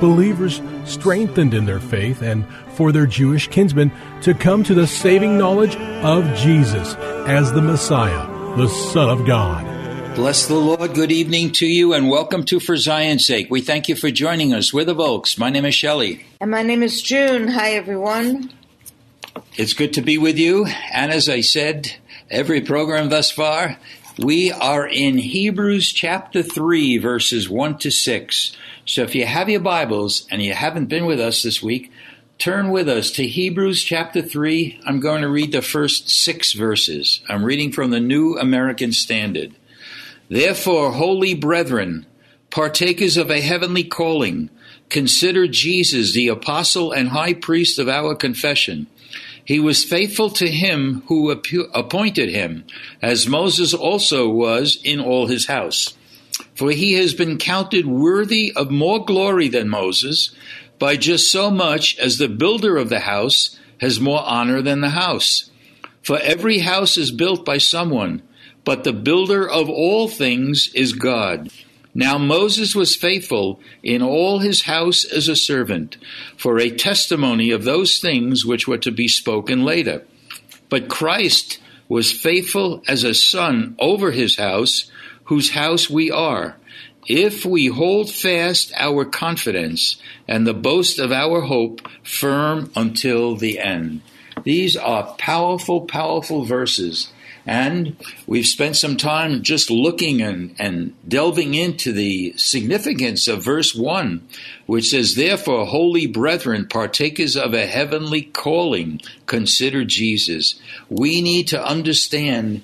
Believers strengthened in their faith and for their Jewish kinsmen to come to the saving knowledge of Jesus as the Messiah, the Son of God. Bless the Lord. Good evening to you and welcome to For Zion's Sake. We thank you for joining us. We're the Volks. My name is Shelley. And my name is June. Hi, everyone. It's good to be with you. And as I said, every program thus far, we are in Hebrews chapter 3, verses 1 to 6. So if you have your Bibles and you haven't been with us this week, turn with us to Hebrews chapter 3. I'm going to read the first six verses. I'm reading from the New American Standard. Therefore, holy brethren, partakers of a heavenly calling, consider Jesus the apostle and high priest of our confession. He was faithful to him who appointed him, as Moses also was in all his house. For he has been counted worthy of more glory than Moses by just so much as the builder of the house has more honor than the house. For every house is built by someone, but the builder of all things is God. Now Moses was faithful in all his house as a servant, for a testimony of those things which were to be spoken later. But Christ was faithful as a son over his house whose house we are, if we hold fast our confidence and the boast of our hope firm until the end. These are powerful, powerful verses. And we've spent some time just looking and, and delving into the significance of verse 1, which says, Therefore, holy brethren, partakers of a heavenly calling, consider Jesus. We need to understand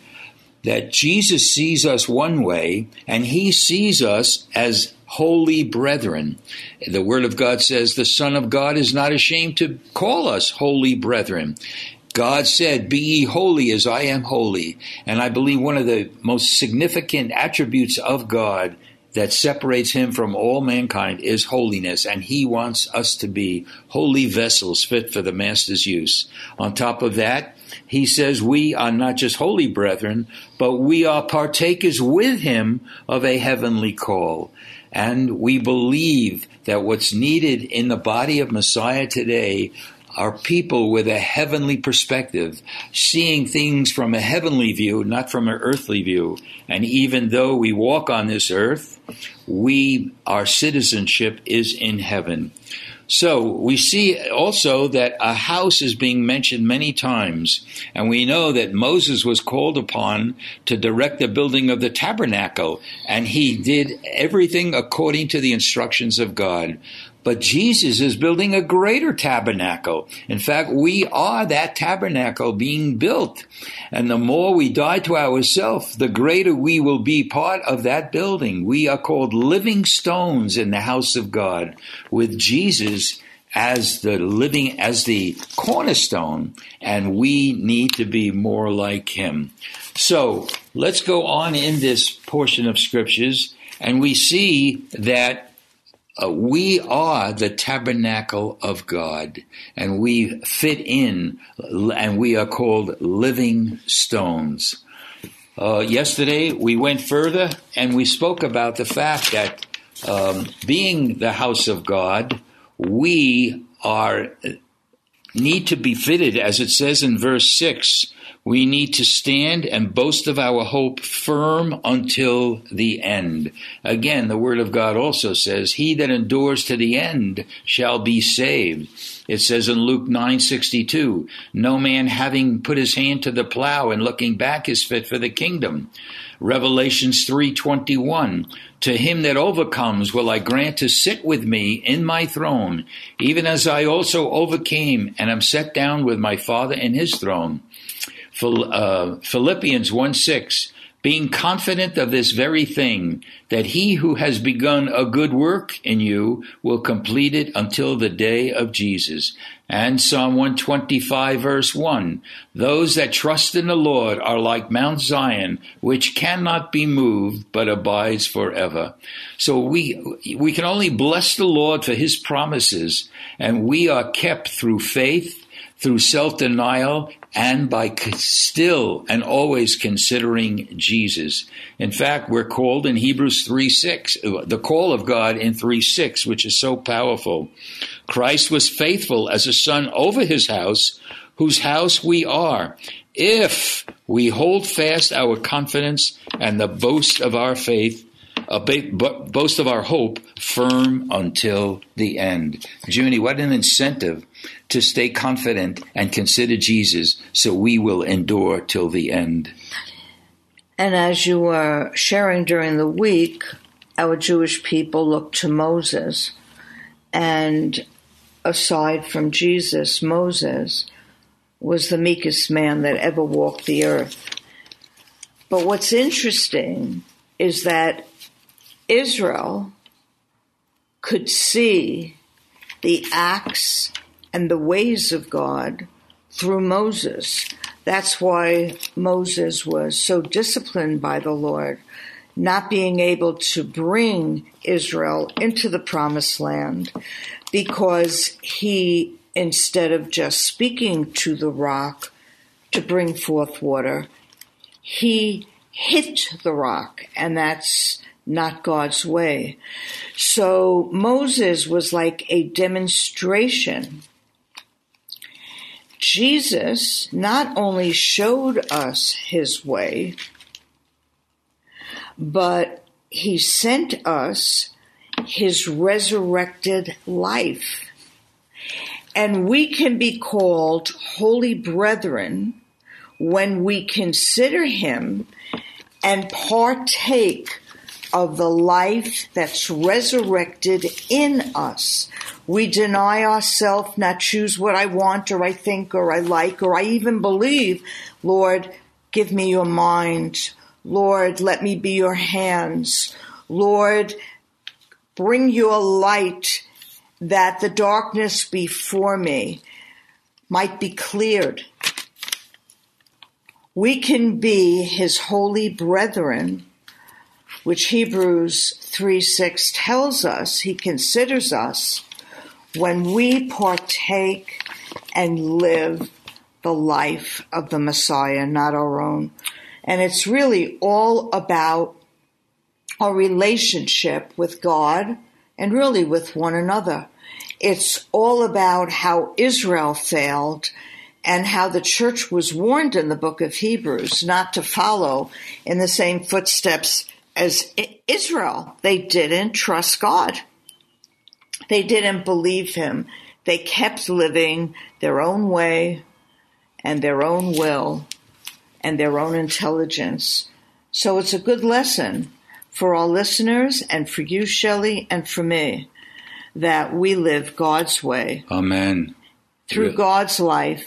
that Jesus sees us one way and he sees us as holy brethren. The Word of God says the Son of God is not ashamed to call us holy brethren. God said, Be ye holy as I am holy. And I believe one of the most significant attributes of God that separates him from all mankind is holiness, and he wants us to be holy vessels fit for the Master's use. On top of that, he says we are not just holy brethren, but we are partakers with him of a heavenly call. And we believe that what's needed in the body of Messiah today are people with a heavenly perspective, seeing things from a heavenly view, not from an earthly view. And even though we walk on this earth, we, our citizenship is in heaven. So we see also that a house is being mentioned many times, and we know that Moses was called upon to direct the building of the tabernacle, and he did everything according to the instructions of God. But Jesus is building a greater tabernacle. In fact, we are that tabernacle being built. And the more we die to ourselves, the greater we will be part of that building. We are called living stones in the house of God with Jesus as the living, as the cornerstone, and we need to be more like him. So let's go on in this portion of scriptures, and we see that uh, we are the tabernacle of God, and we fit in, and we are called living stones. Uh, yesterday, we went further and we spoke about the fact that um, being the house of God, we are need to be fitted, as it says in verse six, we need to stand and boast of our hope firm until the end. Again, the Word of God also says, He that endures to the end shall be saved. It says in Luke 9:62, no man having put his hand to the plow and looking back is fit for the kingdom. Revelations 3:21, to him that overcomes will I grant to sit with me in my throne, even as I also overcame and am set down with my Father in his throne. Uh, Philippians 1 6, being confident of this very thing, that he who has begun a good work in you will complete it until the day of Jesus. And Psalm 125 verse 1, those that trust in the Lord are like Mount Zion, which cannot be moved, but abides forever. So we, we can only bless the Lord for his promises, and we are kept through faith, through self denial, and by still and always considering Jesus. In fact, we're called in Hebrews 3 6, the call of God in 3 6, which is so powerful. Christ was faithful as a son over his house, whose house we are, if we hold fast our confidence and the boast of our faith a boast of our hope firm until the end. Junie, what an incentive to stay confident and consider Jesus so we will endure till the end. And as you were sharing during the week, our Jewish people looked to Moses. And aside from Jesus, Moses was the meekest man that ever walked the earth. But what's interesting is that Israel could see the acts and the ways of God through Moses. That's why Moses was so disciplined by the Lord, not being able to bring Israel into the promised land because he, instead of just speaking to the rock to bring forth water, he hit the rock, and that's not God's way. So Moses was like a demonstration. Jesus not only showed us his way, but he sent us his resurrected life. And we can be called holy brethren when we consider him and partake of the life that's resurrected in us. We deny ourselves, not choose what I want or I think or I like or I even believe. Lord, give me your mind. Lord, let me be your hands. Lord, bring your light that the darkness before me might be cleared. We can be his holy brethren which Hebrews 3 6 tells us he considers us when we partake and live the life of the Messiah, not our own. And it's really all about our relationship with God and really with one another. It's all about how Israel failed and how the church was warned in the book of Hebrews not to follow in the same footsteps as Israel, they didn't trust God. They didn't believe him. They kept living their own way and their own will and their own intelligence. So it's a good lesson for all listeners and for you, Shelley, and for me that we live God's way. Amen. Through God's life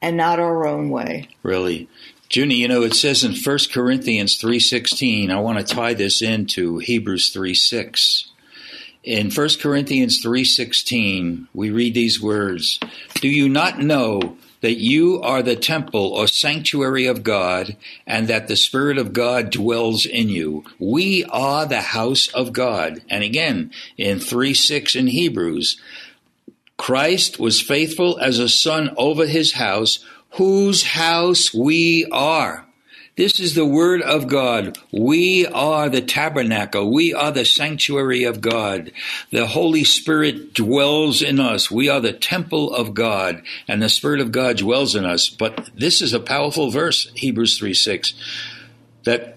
and not our own way. Really. Junie, you know, it says in 1 Corinthians 3.16, I want to tie this into Hebrews 3.6. In 1 Corinthians 3.16, we read these words, Do you not know that you are the temple or sanctuary of God and that the Spirit of God dwells in you? We are the house of God. And again, in 3.6 in Hebrews, Christ was faithful as a son over his house whose house we are. This is the word of God. We are the tabernacle. We are the sanctuary of God. The Holy Spirit dwells in us. We are the temple of God, and the Spirit of God dwells in us. But this is a powerful verse, Hebrews 3 6, that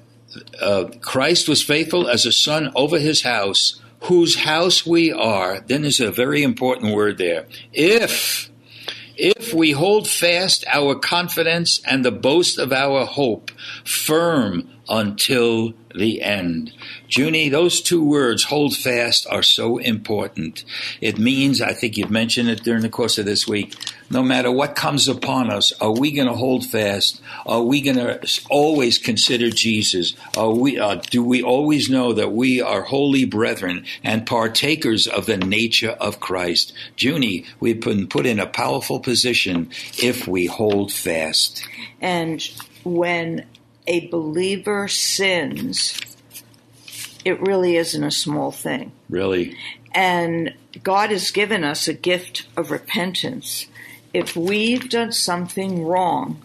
uh, Christ was faithful as a son over his house whose house we are, then there's a very important word there. If, if we hold fast our confidence and the boast of our hope firm until the end. Junie, those two words, hold fast, are so important. It means, I think you've mentioned it during the course of this week, no matter what comes upon us, are we going to hold fast? Are we going to always consider Jesus? Are we, uh, do we always know that we are holy brethren and partakers of the nature of Christ? Junie, we've been put in a powerful position if we hold fast. And when a believer sins, it really isn't a small thing. Really? And God has given us a gift of repentance. If we've done something wrong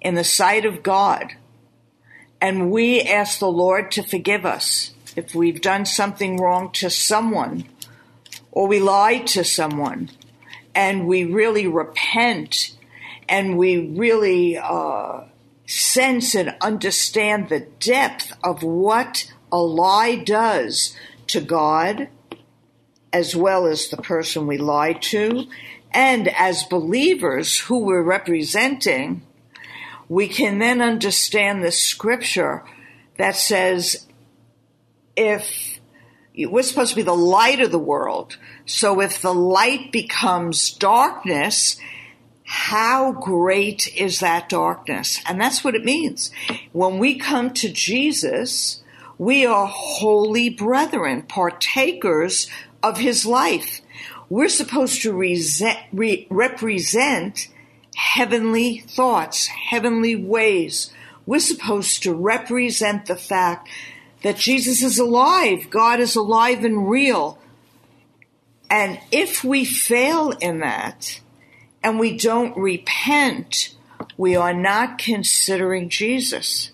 in the sight of God, and we ask the Lord to forgive us, if we've done something wrong to someone, or we lied to someone, and we really repent, and we really uh, sense and understand the depth of what a lie does to God, as well as the person we lie to, and as believers who we're representing, we can then understand the scripture that says if we're supposed to be the light of the world, so if the light becomes darkness, how great is that darkness? And that's what it means. When we come to Jesus, we are holy brethren, partakers of his life. We're supposed to resent, re- represent heavenly thoughts, heavenly ways. We're supposed to represent the fact that Jesus is alive, God is alive and real. And if we fail in that, and we don't repent, we are not considering Jesus.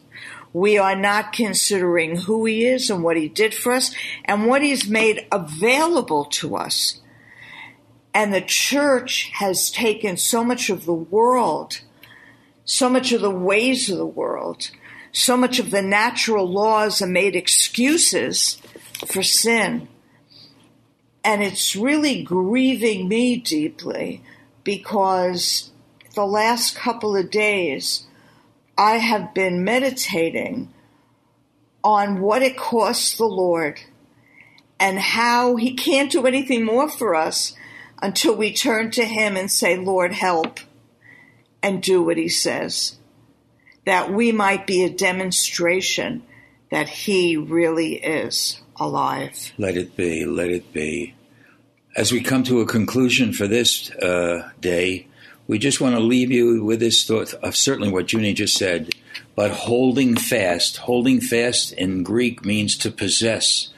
We are not considering who he is and what he did for us and what he's made available to us. And the church has taken so much of the world, so much of the ways of the world, so much of the natural laws and made excuses for sin. And it's really grieving me deeply because the last couple of days I have been meditating on what it costs the Lord and how He can't do anything more for us until we turn to Him and say, Lord, help, and do what He says. That we might be a demonstration that He really is alive. Let it be, let it be. As we come to a conclusion for this uh, day, we just want to leave you with this thought of certainly what Junie just said, but holding fast. Holding fast in Greek means to possess,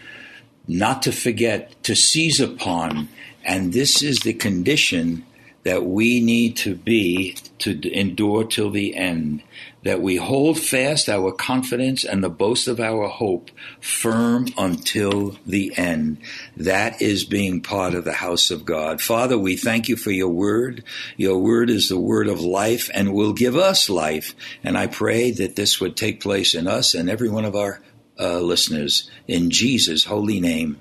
not to forget, to seize upon. And this is the condition that we need to be to endure till the end that we hold fast our confidence and the boast of our hope firm until the end. That is being part of the house of God. Father, we thank you for your word. Your word is the word of life and will give us life. And I pray that this would take place in us and every one of our uh, listeners. In Jesus' holy name.